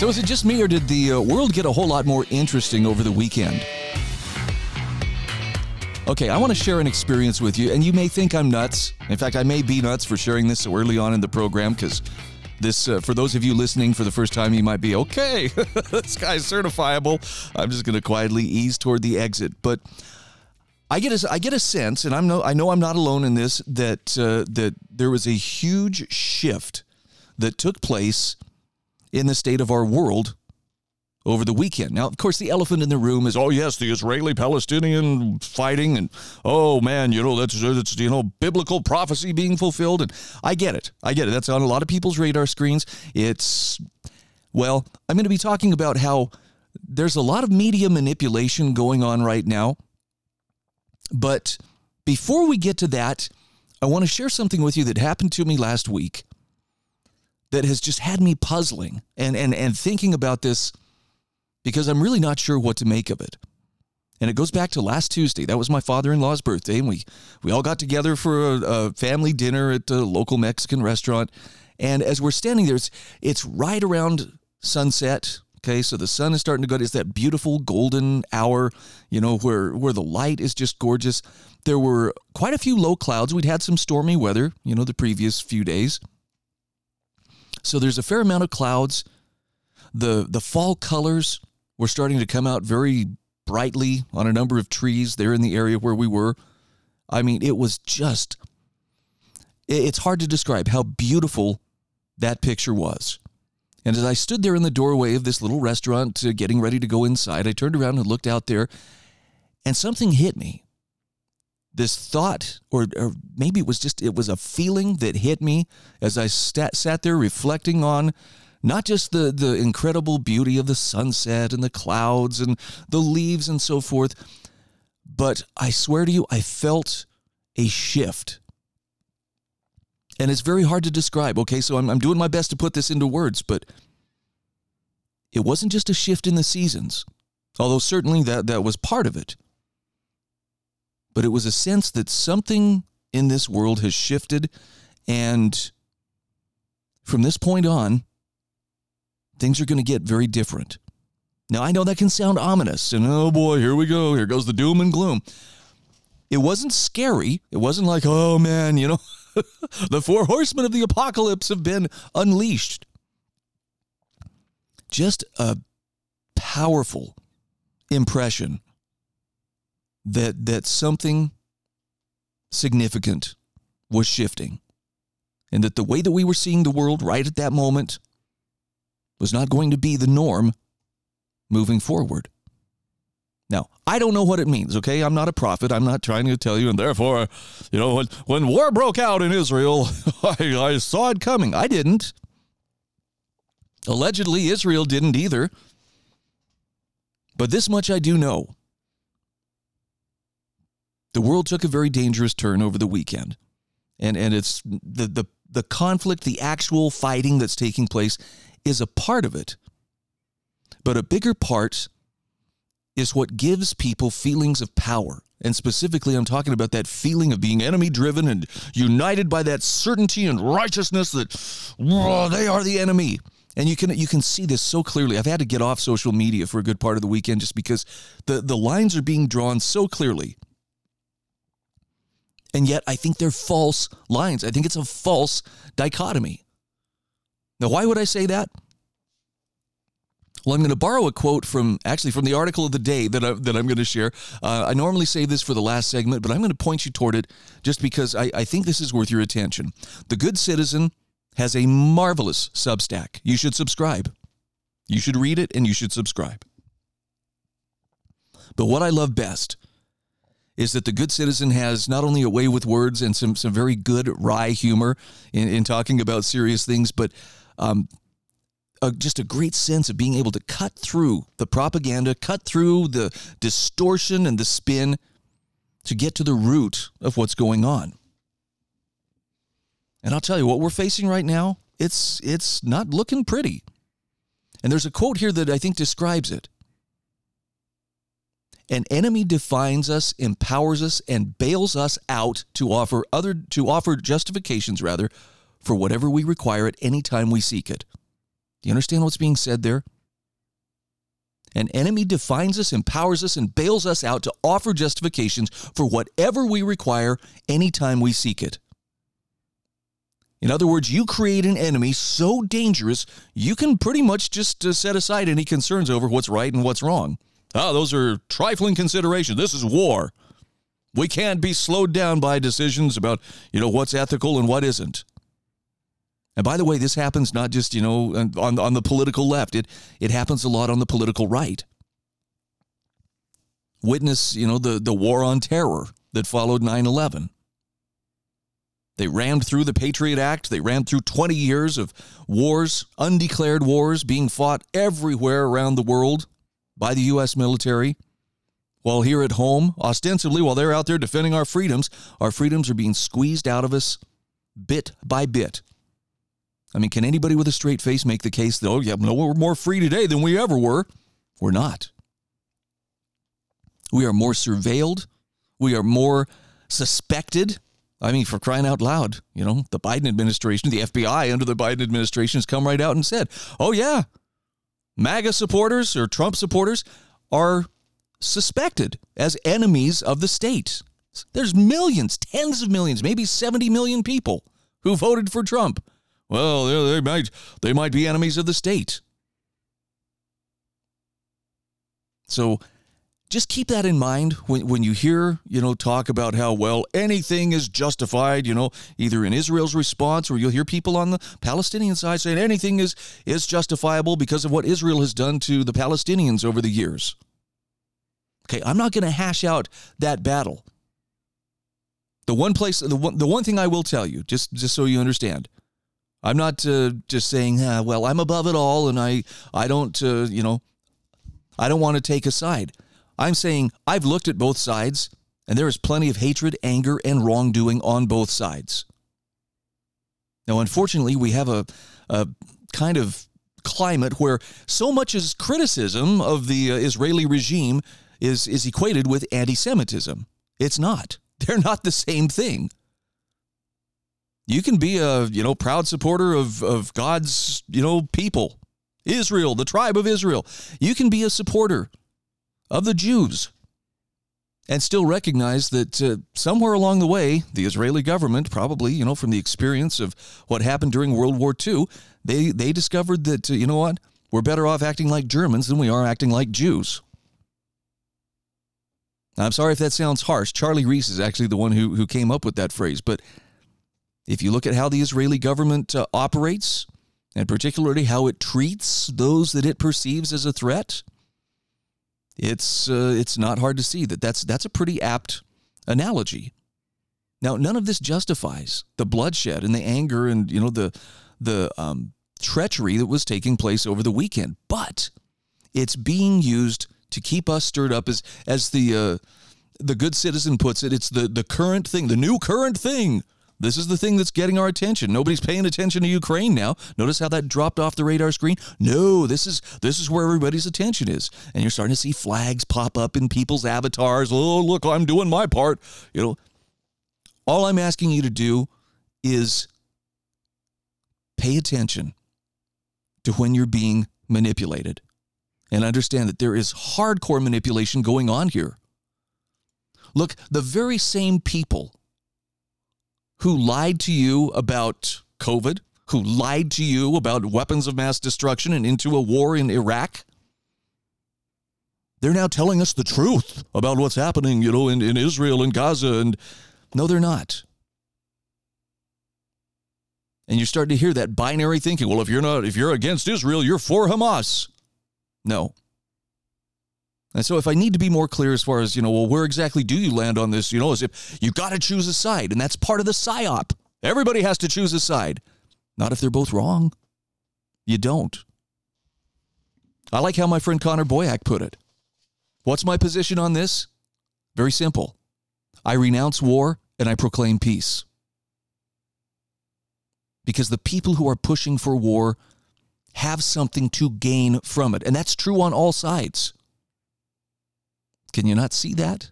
So, is it just me, or did the uh, world get a whole lot more interesting over the weekend? Okay, I want to share an experience with you, and you may think I'm nuts. In fact, I may be nuts for sharing this so early on in the program because this, uh, for those of you listening for the first time, you might be okay. this guy's certifiable. I'm just going to quietly ease toward the exit, but I get a, I get a sense, and I'm no, I know I'm not alone in this that uh, that there was a huge shift that took place in the state of our world over the weekend. Now, of course, the elephant in the room is, oh yes, the Israeli-Palestinian fighting, and oh man, you know that's that's you know biblical prophecy being fulfilled, and I get it, I get it. That's on a lot of people's radar screens. It's well, I'm going to be talking about how there's a lot of media manipulation going on right now, but before we get to that, I want to share something with you that happened to me last week that has just had me puzzling and and and thinking about this because I'm really not sure what to make of it. And it goes back to last Tuesday. That was my father-in-law's birthday, and we we all got together for a, a family dinner at a local Mexican restaurant. And as we're standing there, it's, it's right around sunset. Okay, so the sun is starting to go. It's that beautiful golden hour, you know, where where the light is just gorgeous. There were quite a few low clouds. We'd had some stormy weather, you know, the previous few days. So there's a fair amount of clouds. The the fall colors were starting to come out very brightly on a number of trees there in the area where we were. I mean, it was just it's hard to describe how beautiful that picture was. And as I stood there in the doorway of this little restaurant, uh, getting ready to go inside, I turned around and looked out there, and something hit me. This thought, or, or maybe it was just, it was a feeling that hit me as I sat, sat there reflecting on not just the, the incredible beauty of the sunset and the clouds and the leaves and so forth, but I swear to you, I felt a shift. And it's very hard to describe. Okay, so I'm, I'm doing my best to put this into words, but it wasn't just a shift in the seasons, although certainly that, that was part of it. But it was a sense that something in this world has shifted, and from this point on, things are going to get very different. Now, I know that can sound ominous, and oh boy, here we go. Here goes the doom and gloom. It wasn't scary. It wasn't like, oh man, you know, the four horsemen of the apocalypse have been unleashed. Just a powerful impression that that something significant was shifting and that the way that we were seeing the world right at that moment was not going to be the norm moving forward. Now, I don't know what it means, okay? I'm not a prophet. I'm not trying to tell you, and therefore, you know, when, when war broke out in Israel, I, I saw it coming. I didn't. Allegedly, Israel didn't either. But this much I do know. The world took a very dangerous turn over the weekend. And, and it's the, the, the conflict, the actual fighting that's taking place is a part of it. But a bigger part is what gives people feelings of power. And specifically, I'm talking about that feeling of being enemy driven and united by that certainty and righteousness that they are the enemy. And you can you can see this so clearly. I've had to get off social media for a good part of the weekend just because the, the lines are being drawn so clearly. And yet I think they're false lines. I think it's a false dichotomy. Now, why would I say that? Well, I'm going to borrow a quote from actually from the article of the day that, I, that I'm going to share. Uh, I normally save this for the last segment, but I'm going to point you toward it just because I, I think this is worth your attention. The Good Citizen has a marvelous Substack. You should subscribe. You should read it and you should subscribe. But what I love best is that the good citizen has not only a way with words and some, some very good wry humor in, in talking about serious things, but um, a, just a great sense of being able to cut through the propaganda, cut through the distortion and the spin to get to the root of what's going on. And I'll tell you what we're facing right now, it's it's not looking pretty. And there's a quote here that I think describes it. An enemy defines us, empowers us, and bails us out to offer other to offer justifications rather for whatever we require at any time we seek it. Do you understand what's being said there? An enemy defines us, empowers us, and bails us out to offer justifications for whatever we require anytime we seek it. In other words, you create an enemy so dangerous, you can pretty much just uh, set aside any concerns over what's right and what's wrong. Ah, those are trifling considerations. This is war. We can't be slowed down by decisions about, you know, what's ethical and what isn't. And by the way, this happens not just, you know, on, on the political left. It, it happens a lot on the political right. Witness, you know, the, the war on terror that followed 9 11. They rammed through the Patriot Act. They ran through 20 years of wars, undeclared wars being fought everywhere around the world by the U.S. military. While here at home, ostensibly, while they're out there defending our freedoms, our freedoms are being squeezed out of us bit by bit. I mean, can anybody with a straight face make the case that, oh, yeah, no, we're more free today than we ever were? We're not. We are more surveilled. We are more suspected. I mean, for crying out loud, you know, the Biden administration, the FBI under the Biden administration has come right out and said, oh, yeah, MAGA supporters or Trump supporters are suspected as enemies of the state. There's millions, tens of millions, maybe 70 million people who voted for Trump. Well, they might they might be enemies of the state. So just keep that in mind when, when you hear, you know, talk about how, well, anything is justified, you know, either in Israel's response or you'll hear people on the Palestinian side saying anything is, is justifiable because of what Israel has done to the Palestinians over the years. Okay, I'm not going to hash out that battle. The one place, the one, the one thing I will tell you, just, just so you understand, I'm not uh, just saying, ah, well, I'm above it all and I, I don't, uh, you know, I don't want to take a side. I'm saying I've looked at both sides, and there is plenty of hatred, anger, and wrongdoing on both sides. Now, unfortunately, we have a, a kind of climate where so much as criticism of the uh, Israeli regime is, is equated with anti Semitism. It's not. They're not the same thing. You can be a you know proud supporter of, of God's you know people, Israel, the tribe of Israel. You can be a supporter of the Jews and still recognize that uh, somewhere along the way, the Israeli government, probably, you know, from the experience of what happened during World War II, they, they discovered that, uh, you know what, we're better off acting like Germans than we are acting like Jews. I'm sorry if that sounds harsh. Charlie Reese is actually the one who, who came up with that phrase. But if you look at how the Israeli government uh, operates, and particularly how it treats those that it perceives as a threat, it's uh, it's not hard to see that that's that's a pretty apt analogy. Now, none of this justifies the bloodshed and the anger and you know the the um, treachery that was taking place over the weekend, but it's being used to keep us stirred up as as the uh, the good citizen puts it. It's the the current thing, the new current thing this is the thing that's getting our attention. Nobody's paying attention to Ukraine now. Notice how that dropped off the radar screen? No, this is this is where everybody's attention is. And you're starting to see flags pop up in people's avatars. Oh, look, I'm doing my part. You know, all I'm asking you to do is pay attention to when you're being manipulated and understand that there is hardcore manipulation going on here. Look, the very same people who lied to you about COVID, who lied to you about weapons of mass destruction and into a war in Iraq. They're now telling us the truth about what's happening, you know, in, in Israel and Gaza. And no, they're not. And you start to hear that binary thinking. Well, if you're not, if you're against Israel, you're for Hamas. No. And so if I need to be more clear as far as, you know, well, where exactly do you land on this? You know, as if you got to choose a side, and that's part of the psyop. Everybody has to choose a side. Not if they're both wrong. You don't. I like how my friend Connor Boyack put it. What's my position on this? Very simple. I renounce war and I proclaim peace. Because the people who are pushing for war have something to gain from it. And that's true on all sides. Can you not see that?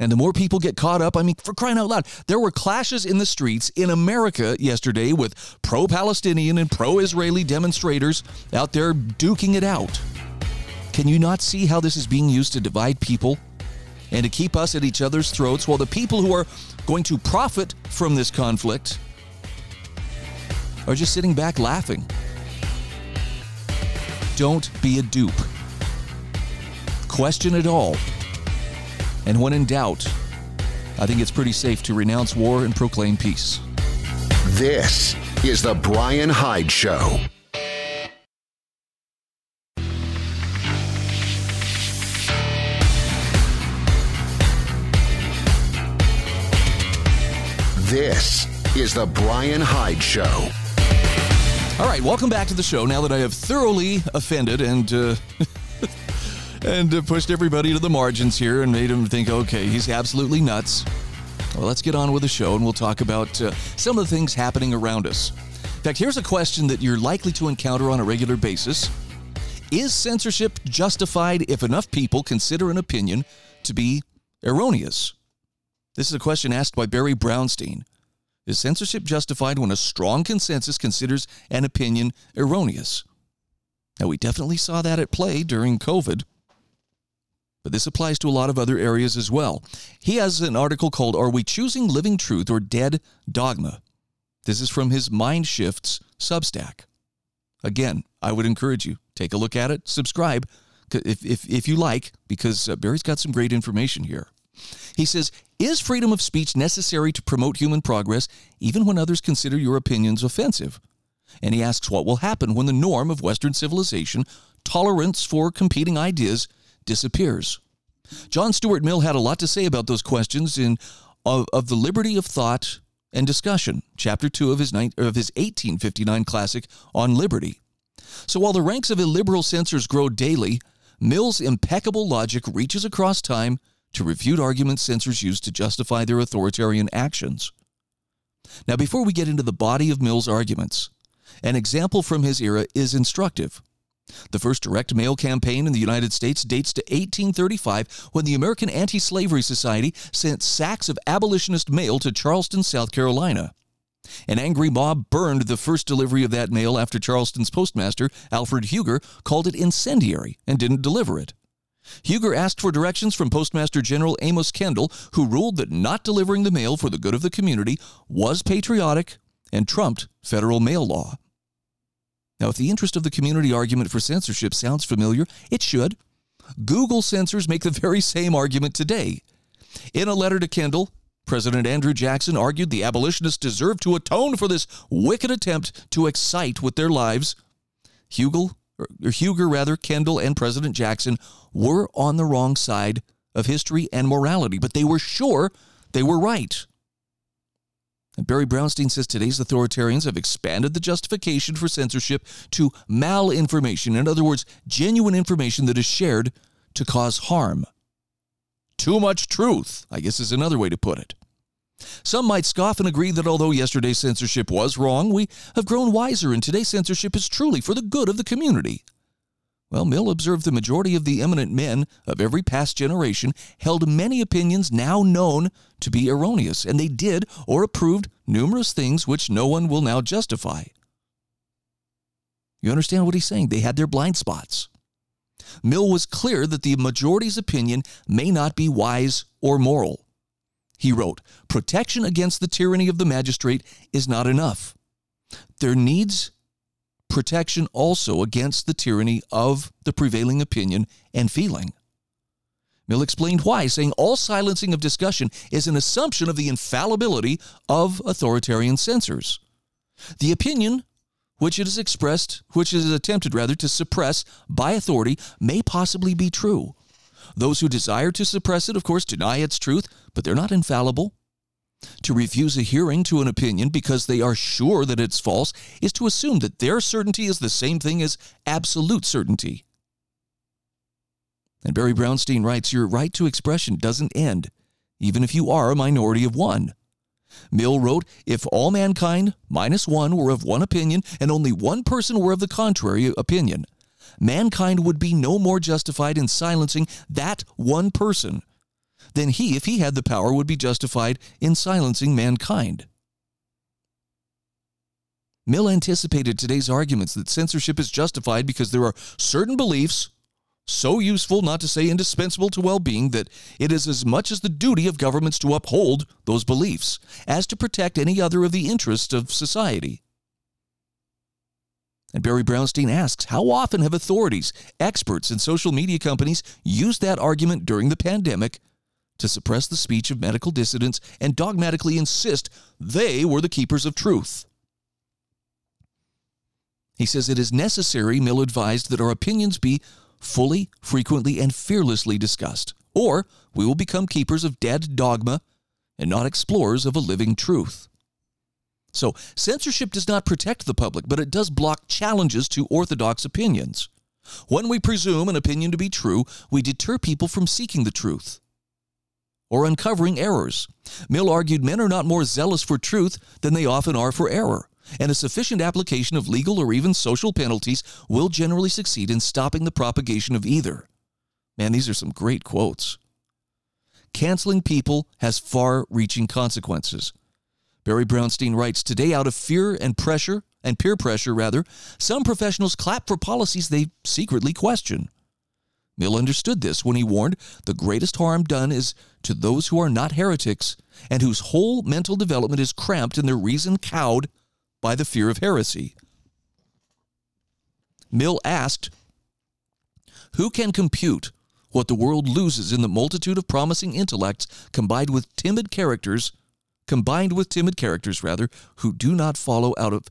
And the more people get caught up, I mean, for crying out loud, there were clashes in the streets in America yesterday with pro Palestinian and pro Israeli demonstrators out there duking it out. Can you not see how this is being used to divide people and to keep us at each other's throats while the people who are going to profit from this conflict are just sitting back laughing? Don't be a dupe. Question it all. And when in doubt, I think it's pretty safe to renounce war and proclaim peace. This is The Bryan Hyde Show. This is The Bryan Hyde Show. All right, welcome back to the show. Now that I have thoroughly offended and uh, and uh, pushed everybody to the margins here and made them think, okay, he's absolutely nuts. Well, let's get on with the show and we'll talk about uh, some of the things happening around us. In fact, here's a question that you're likely to encounter on a regular basis Is censorship justified if enough people consider an opinion to be erroneous? This is a question asked by Barry Brownstein. Is censorship justified when a strong consensus considers an opinion erroneous? Now, we definitely saw that at play during COVID, but this applies to a lot of other areas as well. He has an article called Are We Choosing Living Truth or Dead Dogma? This is from his Mind Shifts Substack. Again, I would encourage you take a look at it, subscribe if, if, if you like, because uh, Barry's got some great information here. He says, Is freedom of speech necessary to promote human progress, even when others consider your opinions offensive? And he asks, What will happen when the norm of Western civilization, tolerance for competing ideas, disappears? John Stuart Mill had a lot to say about those questions in of, of the liberty of thought and discussion, chapter 2 of his, of his 1859 classic on liberty. So while the ranks of illiberal censors grow daily, Mill's impeccable logic reaches across time to refute arguments censors use to justify their authoritarian actions. Now, before we get into the body of Mill's arguments, an example from his era is instructive. The first direct mail campaign in the United States dates to 1835 when the American Anti Slavery Society sent sacks of abolitionist mail to Charleston, South Carolina. An angry mob burned the first delivery of that mail after Charleston's postmaster, Alfred Huger, called it incendiary and didn't deliver it. Huger asked for directions from Postmaster General Amos Kendall, who ruled that not delivering the mail for the good of the community was patriotic and trumped federal mail law. Now, if the interest of the community argument for censorship sounds familiar, it should. Google censors make the very same argument today. In a letter to Kendall, President Andrew Jackson argued the abolitionists deserved to atone for this wicked attempt to excite with their lives. Hugel, or Huger rather, Kendall and President Jackson were on the wrong side of history and morality, but they were sure they were right. And Barry Brownstein says today's authoritarians have expanded the justification for censorship to malinformation. In other words, genuine information that is shared to cause harm. Too much truth, I guess is another way to put it. Some might scoff and agree that although yesterday's censorship was wrong, we have grown wiser and today's censorship is truly for the good of the community. Well, Mill observed the majority of the eminent men of every past generation held many opinions now known to be erroneous, and they did or approved numerous things which no one will now justify. You understand what he's saying? They had their blind spots. Mill was clear that the majority's opinion may not be wise or moral. He wrote, Protection against the tyranny of the magistrate is not enough. There needs protection also against the tyranny of the prevailing opinion and feeling. Mill explained why, saying all silencing of discussion is an assumption of the infallibility of authoritarian censors. The opinion which it is expressed, which it is attempted rather to suppress by authority, may possibly be true, those who desire to suppress it, of course, deny its truth, but they're not infallible. To refuse a hearing to an opinion because they are sure that it's false is to assume that their certainty is the same thing as absolute certainty. And Barry Brownstein writes Your right to expression doesn't end, even if you are a minority of one. Mill wrote If all mankind, minus one, were of one opinion, and only one person were of the contrary opinion, mankind would be no more justified in silencing that one person then he, if he had the power, would be justified in silencing mankind. Mill anticipated today's arguments that censorship is justified because there are certain beliefs so useful, not to say indispensable to well being, that it is as much as the duty of governments to uphold those beliefs as to protect any other of the interests of society. And Barry Brownstein asks How often have authorities, experts, and social media companies used that argument during the pandemic to suppress the speech of medical dissidents and dogmatically insist they were the keepers of truth. He says it is necessary, Mill advised, that our opinions be fully, frequently, and fearlessly discussed, or we will become keepers of dead dogma and not explorers of a living truth. So, censorship does not protect the public, but it does block challenges to orthodox opinions. When we presume an opinion to be true, we deter people from seeking the truth or uncovering errors. Mill argued men are not more zealous for truth than they often are for error, and a sufficient application of legal or even social penalties will generally succeed in stopping the propagation of either. Man, these are some great quotes. Canceling people has far reaching consequences. Barry Brownstein writes Today, out of fear and pressure, and peer pressure rather, some professionals clap for policies they secretly question. Mill understood this when he warned the greatest harm done is to those who are not heretics and whose whole mental development is cramped and their reason cowed by the fear of heresy. Mill asked, Who can compute what the world loses in the multitude of promising intellects combined with timid characters, combined with timid characters rather, who do not follow out of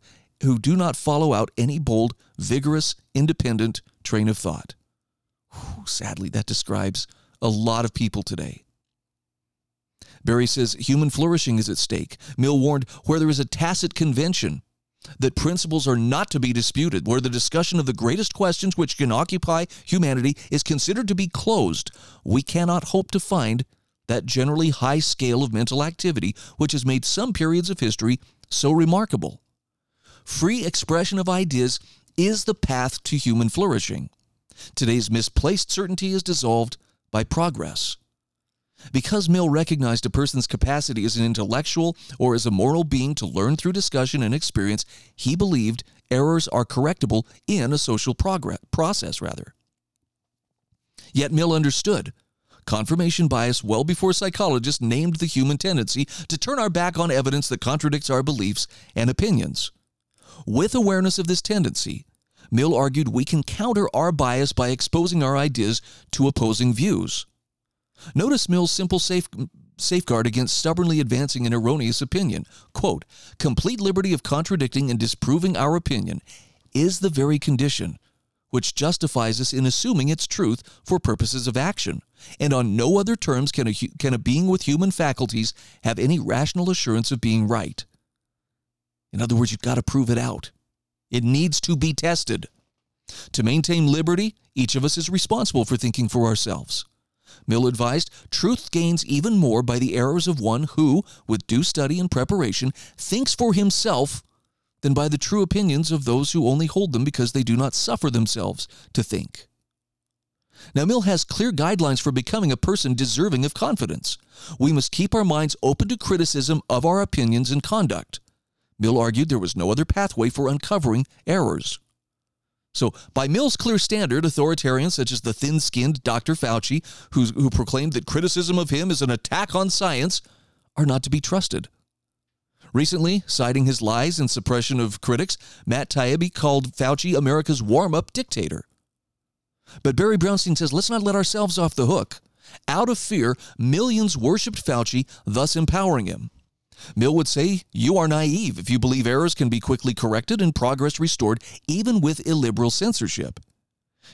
who do not follow out any bold, vigorous, independent train of thought? Sadly, that describes a lot of people today. Barry says human flourishing is at stake. Mill warned where there is a tacit convention that principles are not to be disputed, where the discussion of the greatest questions which can occupy humanity is considered to be closed, we cannot hope to find that generally high scale of mental activity which has made some periods of history so remarkable. Free expression of ideas is the path to human flourishing. Today's misplaced certainty is dissolved by progress. Because Mill recognized a person's capacity as an intellectual or as a moral being to learn through discussion and experience, he believed errors are correctable in a social progress, process rather. Yet Mill understood confirmation bias well before psychologists named the human tendency to turn our back on evidence that contradicts our beliefs and opinions. With awareness of this tendency, Mill argued we can counter our bias by exposing our ideas to opposing views. Notice Mill's simple safe, safeguard against stubbornly advancing an erroneous opinion. Quote, complete liberty of contradicting and disproving our opinion is the very condition which justifies us in assuming its truth for purposes of action, and on no other terms can a, can a being with human faculties have any rational assurance of being right. In other words, you've got to prove it out. It needs to be tested. To maintain liberty, each of us is responsible for thinking for ourselves. Mill advised truth gains even more by the errors of one who, with due study and preparation, thinks for himself than by the true opinions of those who only hold them because they do not suffer themselves to think. Now, Mill has clear guidelines for becoming a person deserving of confidence. We must keep our minds open to criticism of our opinions and conduct. Mill argued there was no other pathway for uncovering errors. So, by Mill's clear standard, authoritarians such as the thin skinned Dr. Fauci, who proclaimed that criticism of him is an attack on science, are not to be trusted. Recently, citing his lies and suppression of critics, Matt Taibbi called Fauci America's warm up dictator. But Barry Brownstein says let's not let ourselves off the hook. Out of fear, millions worshiped Fauci, thus empowering him. Mill would say, You are naive if you believe errors can be quickly corrected and progress restored, even with illiberal censorship.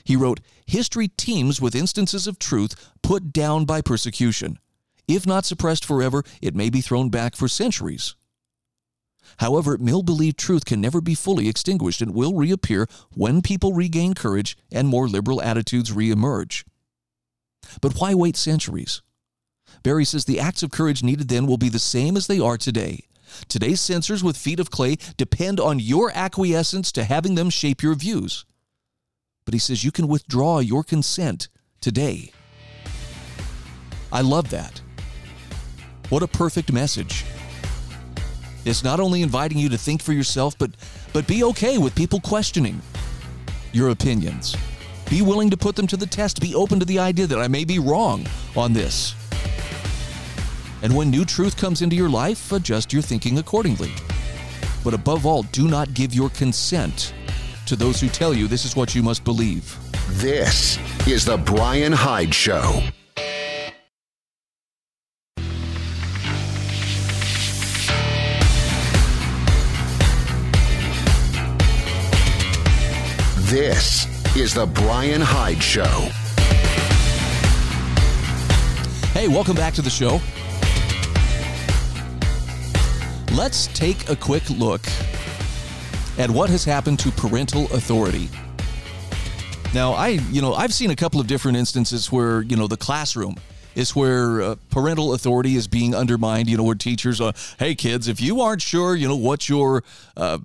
He wrote, History teems with instances of truth put down by persecution. If not suppressed forever, it may be thrown back for centuries. However, Mill believed truth can never be fully extinguished and will reappear when people regain courage and more liberal attitudes reemerge. But why wait centuries? Barry says the acts of courage needed then will be the same as they are today. Today's censors with feet of clay depend on your acquiescence to having them shape your views. But he says you can withdraw your consent today. I love that. What a perfect message. It's not only inviting you to think for yourself, but, but be okay with people questioning your opinions. Be willing to put them to the test. Be open to the idea that I may be wrong on this. And when new truth comes into your life, adjust your thinking accordingly. But above all, do not give your consent to those who tell you this is what you must believe. This is The Bryan Hyde Show. This is The Bryan Hyde Show. Hey, welcome back to the show. Let's take a quick look at what has happened to parental authority. Now, I, you know, I've seen a couple of different instances where, you know, the classroom is where uh, parental authority is being undermined, you know, where teachers are, hey kids, if you aren't sure, you know, what your uh,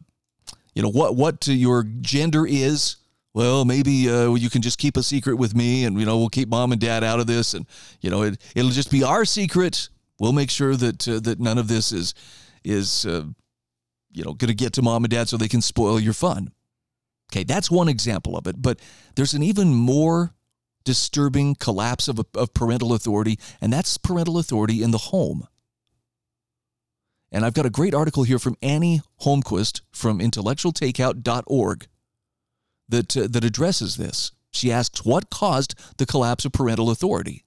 you know what what your gender is well maybe uh, you can just keep a secret with me and you know we'll keep mom and dad out of this and you know it, it'll just be our secret we'll make sure that uh, that none of this is is uh, you know going to get to mom and dad so they can spoil your fun okay that's one example of it but there's an even more disturbing collapse of, of parental authority and that's parental authority in the home and I've got a great article here from Annie Holmquist from intellectualtakeout.org that, uh, that addresses this. She asks, What caused the collapse of parental authority?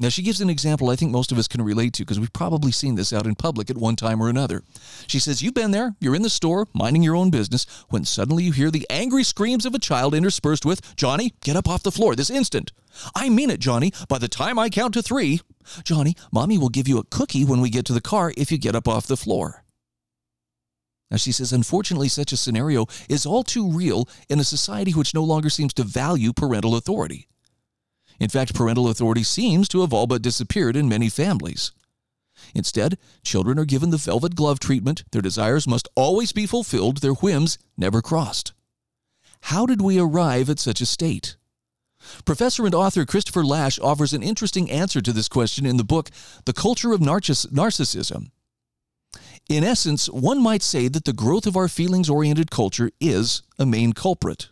Now, she gives an example I think most of us can relate to because we've probably seen this out in public at one time or another. She says, You've been there, you're in the store, minding your own business, when suddenly you hear the angry screams of a child interspersed with, Johnny, get up off the floor this instant. I mean it, Johnny. By the time I count to three, Johnny, Mommy will give you a cookie when we get to the car if you get up off the floor. Now, she says, unfortunately, such a scenario is all too real in a society which no longer seems to value parental authority. In fact, parental authority seems to have all but disappeared in many families. Instead, children are given the velvet glove treatment. Their desires must always be fulfilled, their whims never crossed. How did we arrive at such a state? Professor and author Christopher Lasch offers an interesting answer to this question in the book The Culture of Narcissism. In essence, one might say that the growth of our feelings oriented culture is a main culprit.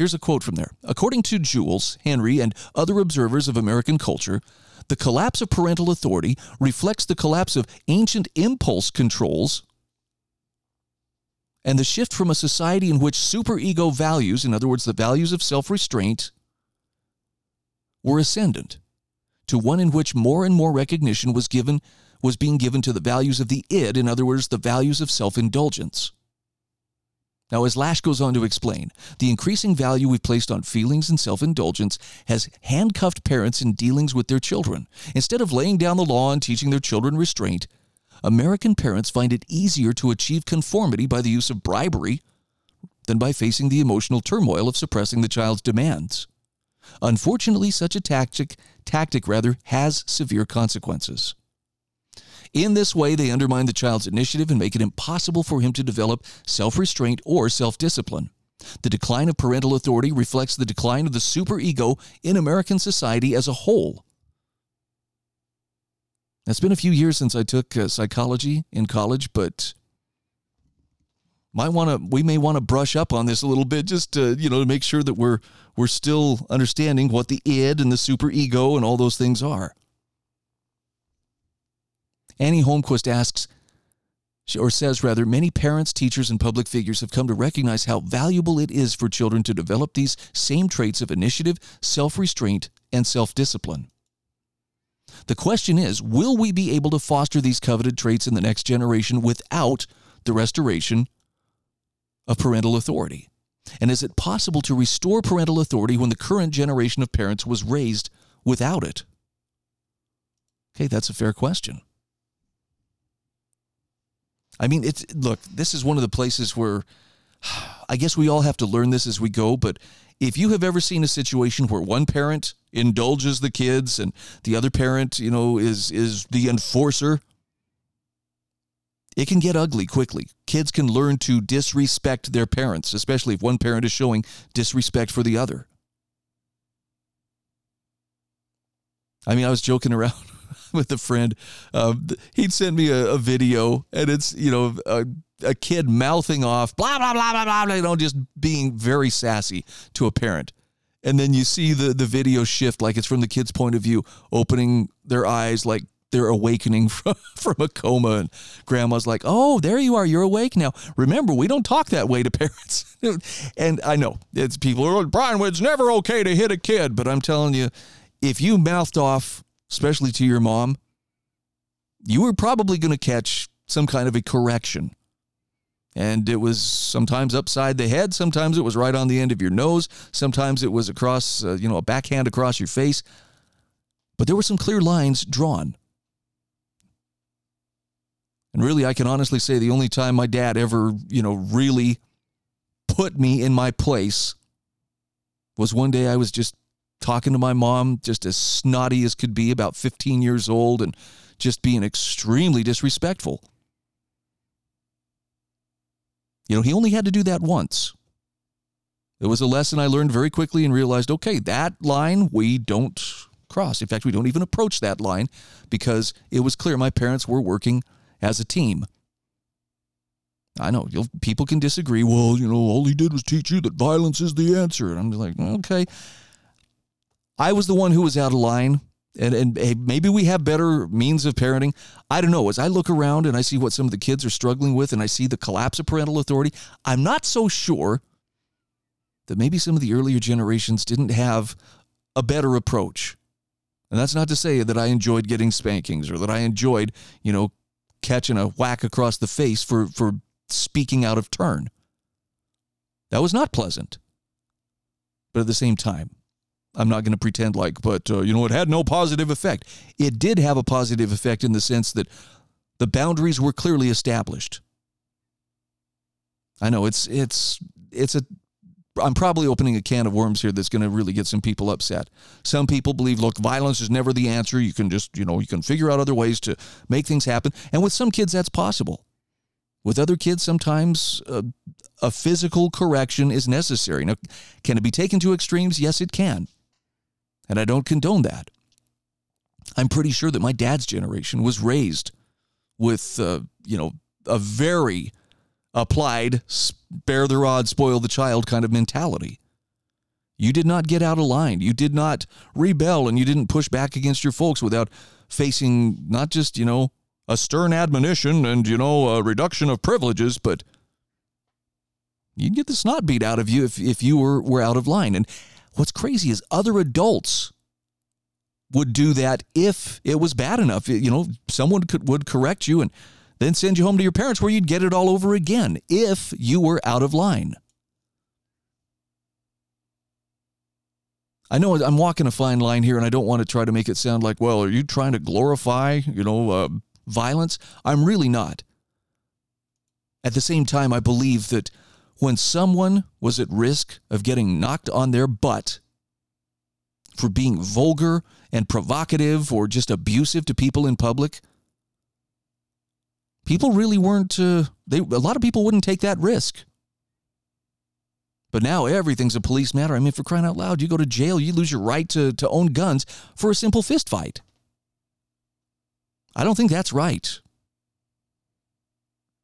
Here's a quote from there. According to Jules, Henry, and other observers of American culture, the collapse of parental authority reflects the collapse of ancient impulse controls and the shift from a society in which superego values, in other words, the values of self restraint, were ascendant, to one in which more and more recognition was given was being given to the values of the id, in other words, the values of self indulgence. Now, as Lasch goes on to explain, the increasing value we've placed on feelings and self indulgence has handcuffed parents in dealings with their children. Instead of laying down the law and teaching their children restraint, American parents find it easier to achieve conformity by the use of bribery than by facing the emotional turmoil of suppressing the child's demands. Unfortunately, such a tactic, tactic rather, has severe consequences. In this way, they undermine the child's initiative and make it impossible for him to develop self restraint or self discipline. The decline of parental authority reflects the decline of the superego in American society as a whole. It's been a few years since I took uh, psychology in college, but might want to we may want to brush up on this a little bit just to you know to make sure that we're we're still understanding what the id and the superego and all those things are. Annie Holmquist asks, or says rather, many parents, teachers, and public figures have come to recognize how valuable it is for children to develop these same traits of initiative, self restraint, and self discipline. The question is will we be able to foster these coveted traits in the next generation without the restoration of parental authority? And is it possible to restore parental authority when the current generation of parents was raised without it? Okay, that's a fair question. I mean, it's look, this is one of the places where I guess we all have to learn this as we go, but if you have ever seen a situation where one parent indulges the kids and the other parent, you know, is is the enforcer, it can get ugly quickly. Kids can learn to disrespect their parents, especially if one parent is showing disrespect for the other. I mean, I was joking around with a friend. Um, he'd send me a, a, video, and it's you know a, a, kid mouthing off blah blah blah blah blah, you know, just being very sassy to a parent. And then you see the the video shift, like it's from the kid's point of view, opening their eyes, like they're awakening from, from a coma. And grandma's like, oh, there you are. You're awake now. Remember, we don't talk that way to parents. and I know it's people are like, Bryan, it's never okay to hit a kid. But I'm telling you, if you mouthed off, especially to your mom, you were probably going to catch some kind of a correction. And it was sometimes upside the head, sometimes it was right on the end of your nose, sometimes it was across, uh, you know, a backhand across your face. But there were some clear lines drawn. And really, I can honestly say the only time my dad ever, you know, really put me in my place was one day I was just talking to my mom, just as snotty as could be, about 15 years old, and just being extremely disrespectful. You know, he only had to do that once. It was a lesson I learned very quickly and realized okay, that line we don't cross. In fact, we don't even approach that line because it was clear my parents were working as a team. I know people can disagree. Well, you know, all he did was teach you that violence is the answer. And I'm like, okay. I was the one who was out of line. And, and hey, maybe we have better means of parenting. I don't know. As I look around and I see what some of the kids are struggling with and I see the collapse of parental authority, I'm not so sure that maybe some of the earlier generations didn't have a better approach. And that's not to say that I enjoyed getting spankings or that I enjoyed, you know, catching a whack across the face for, for speaking out of turn. That was not pleasant. But at the same time, I'm not going to pretend like, but uh, you know, it had no positive effect. It did have a positive effect in the sense that the boundaries were clearly established. I know it's it's it's a I'm probably opening a can of worms here that's going to really get some people upset. Some people believe, look, violence is never the answer. You can just, you know, you can figure out other ways to make things happen. And with some kids, that's possible. With other kids, sometimes uh, a physical correction is necessary. Now, can it be taken to extremes? Yes, it can. And I don't condone that. I'm pretty sure that my dad's generation was raised with, uh, you know, a very applied spare the rod, spoil the child kind of mentality. You did not get out of line. You did not rebel and you didn't push back against your folks without facing not just, you know, a stern admonition and, you know, a reduction of privileges, but you'd get the snot beat out of you if, if you were, were out of line. And what's crazy is other adults would do that if it was bad enough. You know, someone could would correct you and then send you home to your parents where you'd get it all over again if you were out of line. I know I'm walking a fine line here, and I don't want to try to make it sound like, well, are you trying to glorify, you know, uh, violence? I'm really not. At the same time, I believe that when someone was at risk of getting knocked on their butt for being vulgar and provocative or just abusive to people in public, people really weren't uh, they a lot of people wouldn't take that risk. But now everything's a police matter. I mean for crying out loud you go to jail you lose your right to, to own guns for a simple fist fight. I don't think that's right.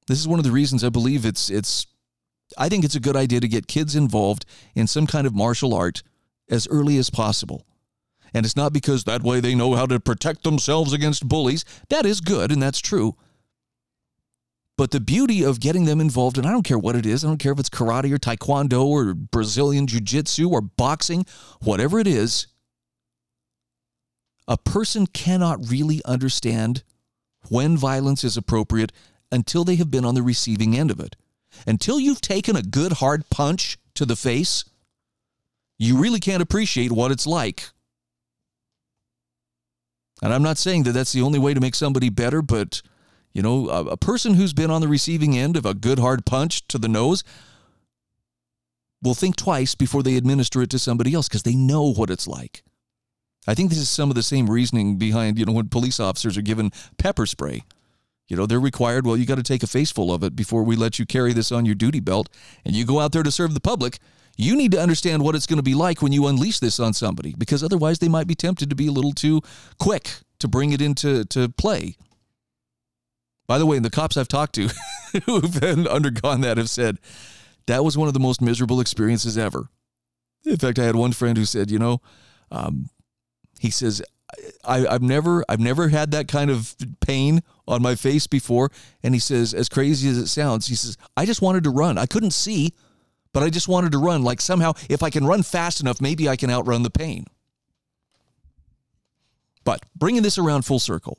This is one of the reasons i believe it's it's i think it's a good idea to get kids involved in some kind of martial art as early as possible. And it's not because that way they know how to protect themselves against bullies. That is good and that's true. But the beauty of getting them involved, and I don't care what it is, I don't care if it's karate or taekwondo or Brazilian jiu jitsu or boxing, whatever it is, a person cannot really understand when violence is appropriate until they have been on the receiving end of it. Until you've taken a good hard punch to the face, you really can't appreciate what it's like. And I'm not saying that that's the only way to make somebody better, but you know, a, a person who's been on the receiving end of a good hard punch to the nose will think twice before they administer it to somebody else because they know what it's like. I think this is some of the same reasoning behind, you know, when police officers are given pepper spray. You know, they're required, well, you got to take a faceful of it before we let you carry this on your duty belt and you go out there to serve the public. You need to understand what it's going to be like when you unleash this on somebody because otherwise they might be tempted to be a little too quick to bring it into to play. By the way, the cops I've talked to who've been undergone that have said that was one of the most miserable experiences ever. In fact, I had one friend who said, you know, um, he says, I, I've never I've never had that kind of pain on my face before. And he says, as crazy as it sounds, he says, I just wanted to run. I couldn't see, but I just wanted to run. Like somehow, if I can run fast enough, maybe I can outrun the pain. But bringing this around full circle,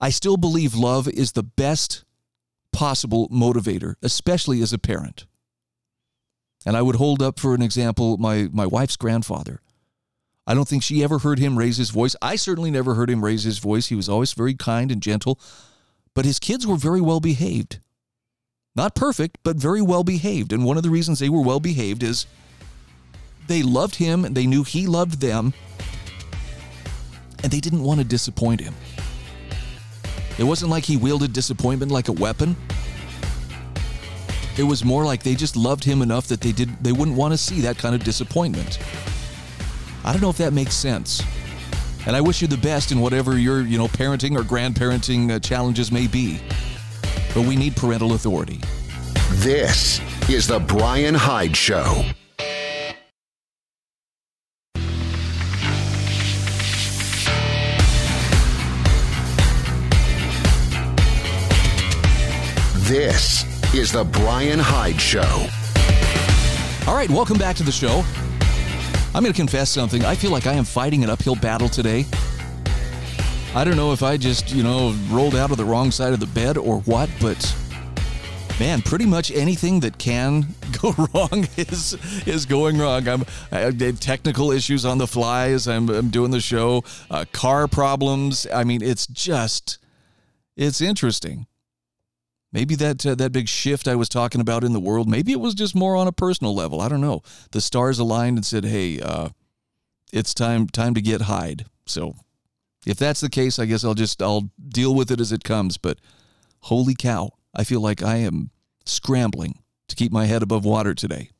I still believe love is the best possible motivator, especially as a parent. And I would hold up for an example my, my wife's grandfather. I don't think she ever heard him raise his voice. I certainly never heard him raise his voice. He was always very kind and gentle, but his kids were very well behaved. Not perfect, but very well behaved. And one of the reasons they were well behaved is they loved him and they knew he loved them, and they didn't want to disappoint him. It wasn't like he wielded disappointment like a weapon. It was more like they just loved him enough that they did they wouldn't want to see that kind of disappointment. I don't know if that makes sense. And I wish you the best in whatever your, you know, parenting or grandparenting uh, challenges may be. But we need parental authority. This is the Bryan Hyde Show. This is the Bryan Hyde Show. All right, welcome back to the show. I'm going to confess something. I feel like I am fighting an uphill battle today. I don't know if I just, you know, rolled out of the wrong side of the bed or what, but man, pretty much anything that can go wrong is is going wrong. I'm I have technical issues on the fly as I'm, I'm doing the show, uh, car problems. I mean, it's just it's interesting. Maybe that uh, that big shift I was talking about in the world, maybe it was just more on a personal level. I don't know. The stars aligned and said, "Hey, uh, it's time time to get Hyde." So, if that's the case, I guess I'll just I'll deal with it as it comes. But holy cow, I feel like I am scrambling to keep my head above water today.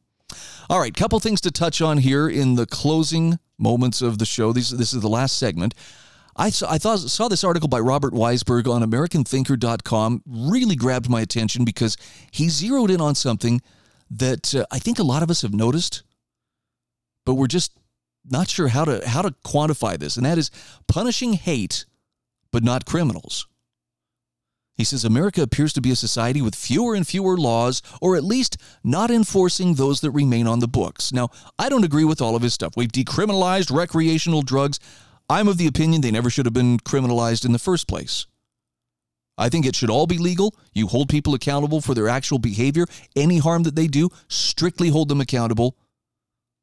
All right, couple things to touch on here in the closing moments of the show. These this is the last segment. I saw, I thought, saw this article by Robert Weissberg on AmericanThinker.com really grabbed my attention because he zeroed in on something that uh, I think a lot of us have noticed, but we're just not sure how to how to quantify this, and that is punishing hate, but not criminals. He says America appears to be a society with fewer and fewer laws, or at least not enforcing those that remain on the books. Now, I don't agree with all of his stuff. We've decriminalized recreational drugs. I'm of the opinion they never should have been criminalized in the first place. I think it should all be legal. You hold people accountable for their actual behavior. Any harm that they do, strictly hold them accountable.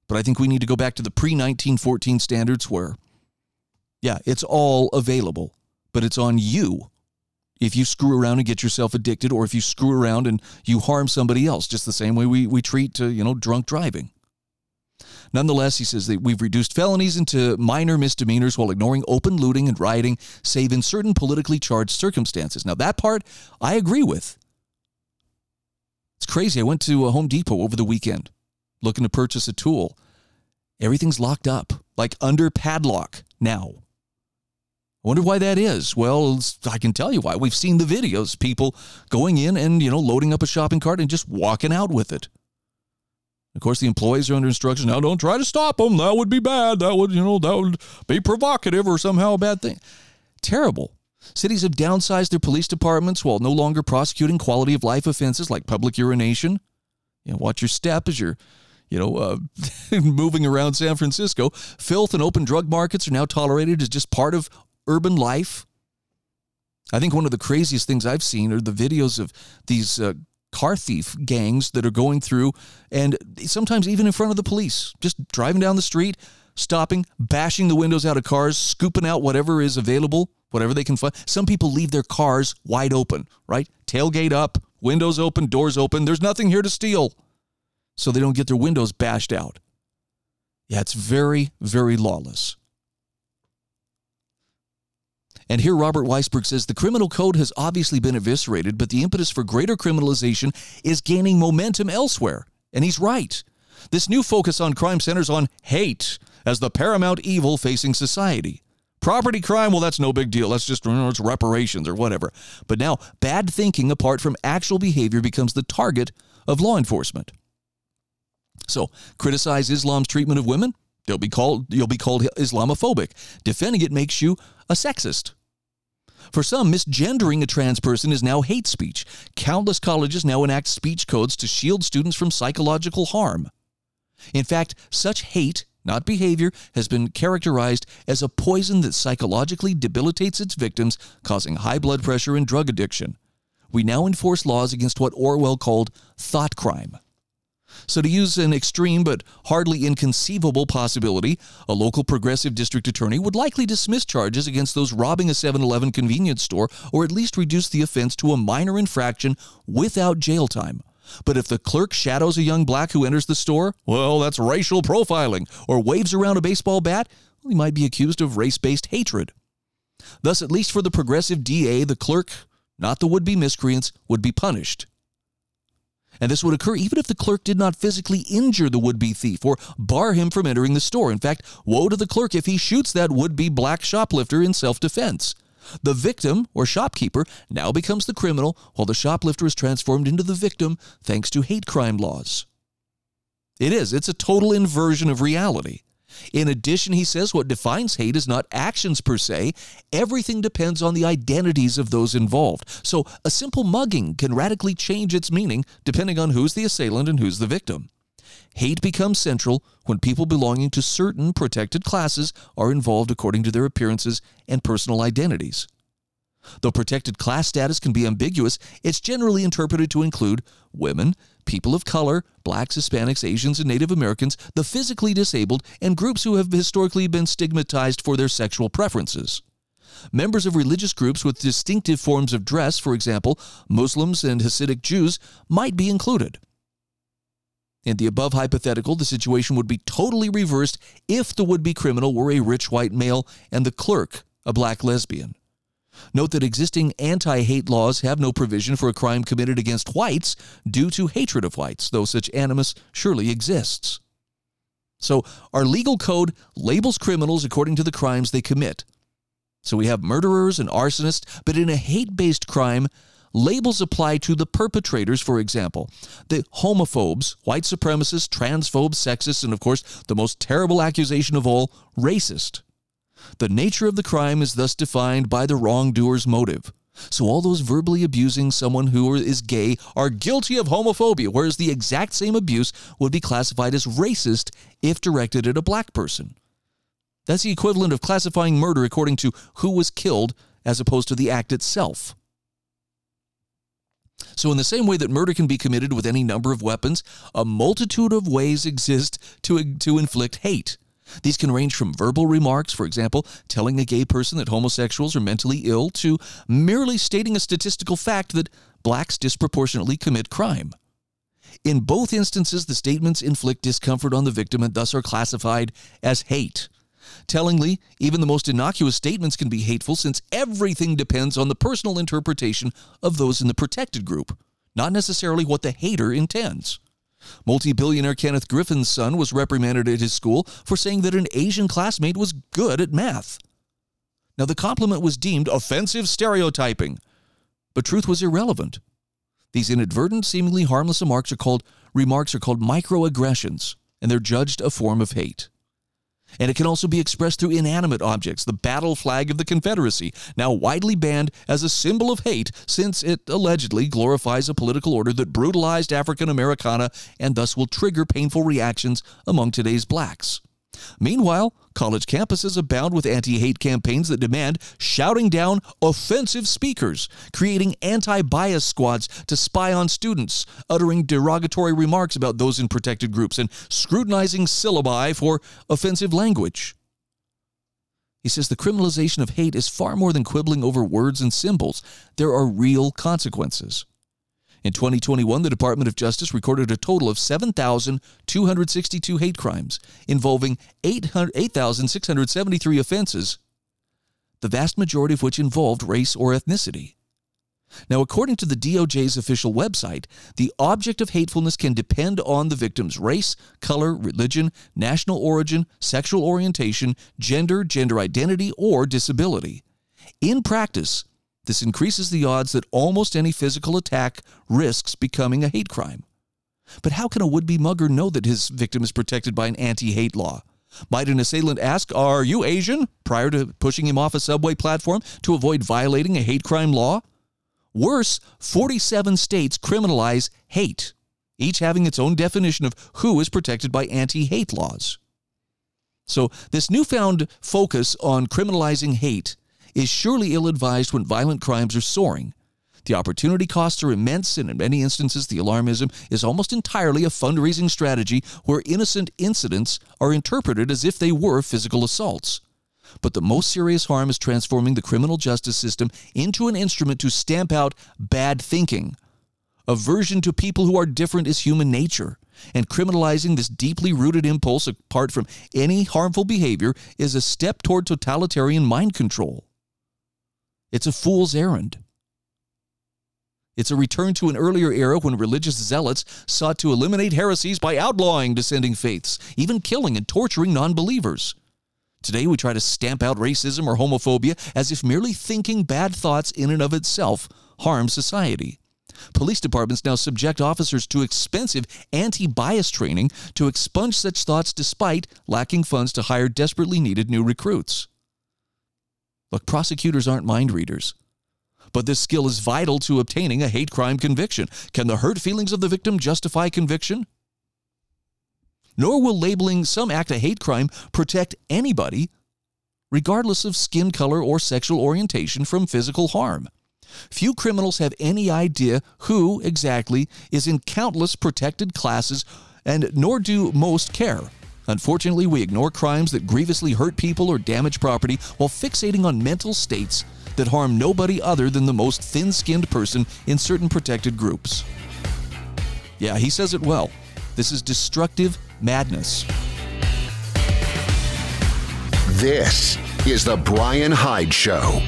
But I think we need to go back to the pre 1914 standards where, yeah, it's all available, but it's on you if you screw around and get yourself addicted or if you screw around and you harm somebody else, just the same way we, we treat, uh, you know, drunk driving. Nonetheless, he says that we've reduced felonies into minor misdemeanors while ignoring open looting and rioting, save in certain politically charged circumstances. Now, that part I agree with. It's crazy. I went to a Home Depot over the weekend looking to purchase a tool. Everything's locked up, like under padlock now. I wonder why that is. Well, I can tell you why. We've seen the videos, people going in and, you know, loading up a shopping cart and just walking out with it. Of course, the employees are under instruction. Now, don't try to stop them. That would be bad. That would, you know, that would be provocative or somehow a bad thing. Terrible. Cities have downsized their police departments while no longer prosecuting quality of life offenses like public urination. You know, watch your step as you're, you know, uh, moving around San Francisco. Filth and open drug markets are now tolerated as just part of urban life. I think one of the craziest things I've seen are the videos of these uh, car thief gangs that are going through and sometimes even in front of the police, just driving down the street, stopping, bashing the windows out of cars, scooping out whatever is available, whatever they can find. Some people leave their cars wide open, right? Tailgate up, windows open, doors open. There's nothing here to steal. So they don't get their windows bashed out. Yeah, it's very, very lawless. And here Robert Weissberg says the criminal code has obviously been eviscerated, but the impetus for greater criminalization is gaining momentum elsewhere. And he's right. This new focus on crime centers on hate as the paramount evil facing society. Property crime, well, that's no big deal. That's just you know, it's reparations or whatever. But now, bad thinking apart from actual behavior becomes the target of law enforcement. So, criticize Islam's treatment of women, you'll be called you'll be called Islamophobic. Defending it makes you a sexist. For some, misgendering a trans person is now hate speech. Countless colleges now enact speech codes to shield students from psychological harm. In fact, such hate, not behavior, has been characterized as a poison that psychologically debilitates its victims, causing high blood pressure and drug addiction. We now enforce laws against what Orwell called thought crime. So, to use an extreme but hardly inconceivable possibility, a local progressive district attorney would likely dismiss charges against those robbing a 7 Eleven convenience store or at least reduce the offense to a minor infraction without jail time. But if the clerk shadows a young black who enters the store, well, that's racial profiling, or waves around a baseball bat, well, he might be accused of race based hatred. Thus, at least for the progressive DA, the clerk, not the would be miscreants, would be punished. And this would occur even if the clerk did not physically injure the would be thief or bar him from entering the store. In fact, woe to the clerk if he shoots that would be black shoplifter in self defense. The victim, or shopkeeper, now becomes the criminal, while the shoplifter is transformed into the victim thanks to hate crime laws. It is, it's a total inversion of reality. In addition, he says what defines hate is not actions per se, everything depends on the identities of those involved. So a simple mugging can radically change its meaning depending on who's the assailant and who's the victim. Hate becomes central when people belonging to certain protected classes are involved according to their appearances and personal identities. Though protected class status can be ambiguous, it's generally interpreted to include women, people of color, blacks, Hispanics, Asians, and Native Americans, the physically disabled, and groups who have historically been stigmatized for their sexual preferences. Members of religious groups with distinctive forms of dress, for example, Muslims and Hasidic Jews, might be included. In the above hypothetical, the situation would be totally reversed if the would be criminal were a rich white male and the clerk a black lesbian. Note that existing anti hate laws have no provision for a crime committed against whites due to hatred of whites, though such animus surely exists. So, our legal code labels criminals according to the crimes they commit. So, we have murderers and arsonists, but in a hate based crime, labels apply to the perpetrators, for example. The homophobes, white supremacists, transphobes, sexists, and of course, the most terrible accusation of all, racist. The nature of the crime is thus defined by the wrongdoer's motive. So all those verbally abusing someone who is gay are guilty of homophobia, whereas the exact same abuse would be classified as racist if directed at a black person. That's the equivalent of classifying murder according to who was killed as opposed to the act itself. So, in the same way that murder can be committed with any number of weapons, a multitude of ways exist to, to inflict hate. These can range from verbal remarks, for example, telling a gay person that homosexuals are mentally ill, to merely stating a statistical fact that blacks disproportionately commit crime. In both instances, the statements inflict discomfort on the victim and thus are classified as hate. Tellingly, even the most innocuous statements can be hateful since everything depends on the personal interpretation of those in the protected group, not necessarily what the hater intends. Multi billionaire Kenneth Griffin's son was reprimanded at his school for saying that an Asian classmate was good at math. Now, the compliment was deemed offensive stereotyping, but truth was irrelevant. These inadvertent, seemingly harmless remarks are called remarks are called microaggressions, and they're judged a form of hate. And it can also be expressed through inanimate objects, the battle flag of the Confederacy, now widely banned as a symbol of hate since it allegedly glorifies a political order that brutalized African Americana and thus will trigger painful reactions among today's blacks. Meanwhile, college campuses abound with anti hate campaigns that demand shouting down offensive speakers, creating anti bias squads to spy on students, uttering derogatory remarks about those in protected groups, and scrutinizing syllabi for offensive language. He says the criminalization of hate is far more than quibbling over words and symbols. There are real consequences. In 2021, the Department of Justice recorded a total of 7,262 hate crimes involving 8,673 offenses, the vast majority of which involved race or ethnicity. Now, according to the DOJ's official website, the object of hatefulness can depend on the victim's race, color, religion, national origin, sexual orientation, gender, gender identity, or disability. In practice, this increases the odds that almost any physical attack risks becoming a hate crime. But how can a would be mugger know that his victim is protected by an anti hate law? Might an assailant ask, Are you Asian? prior to pushing him off a subway platform to avoid violating a hate crime law? Worse, 47 states criminalize hate, each having its own definition of who is protected by anti hate laws. So, this newfound focus on criminalizing hate is surely ill advised when violent crimes are soaring. The opportunity costs are immense, and in many instances, the alarmism is almost entirely a fundraising strategy where innocent incidents are interpreted as if they were physical assaults. But the most serious harm is transforming the criminal justice system into an instrument to stamp out bad thinking. Aversion to people who are different is human nature, and criminalizing this deeply rooted impulse apart from any harmful behavior is a step toward totalitarian mind control. It's a fool's errand. It's a return to an earlier era when religious zealots sought to eliminate heresies by outlawing dissenting faiths, even killing and torturing non believers. Today, we try to stamp out racism or homophobia as if merely thinking bad thoughts in and of itself harms society. Police departments now subject officers to expensive anti bias training to expunge such thoughts despite lacking funds to hire desperately needed new recruits. Look, prosecutors aren't mind readers. But this skill is vital to obtaining a hate crime conviction. Can the hurt feelings of the victim justify conviction? Nor will labeling some act a hate crime protect anybody, regardless of skin color or sexual orientation, from physical harm. Few criminals have any idea who exactly is in countless protected classes, and nor do most care. Unfortunately, we ignore crimes that grievously hurt people or damage property while fixating on mental states that harm nobody other than the most thin skinned person in certain protected groups. Yeah, he says it well. This is destructive madness. This is The Bryan Hyde Show.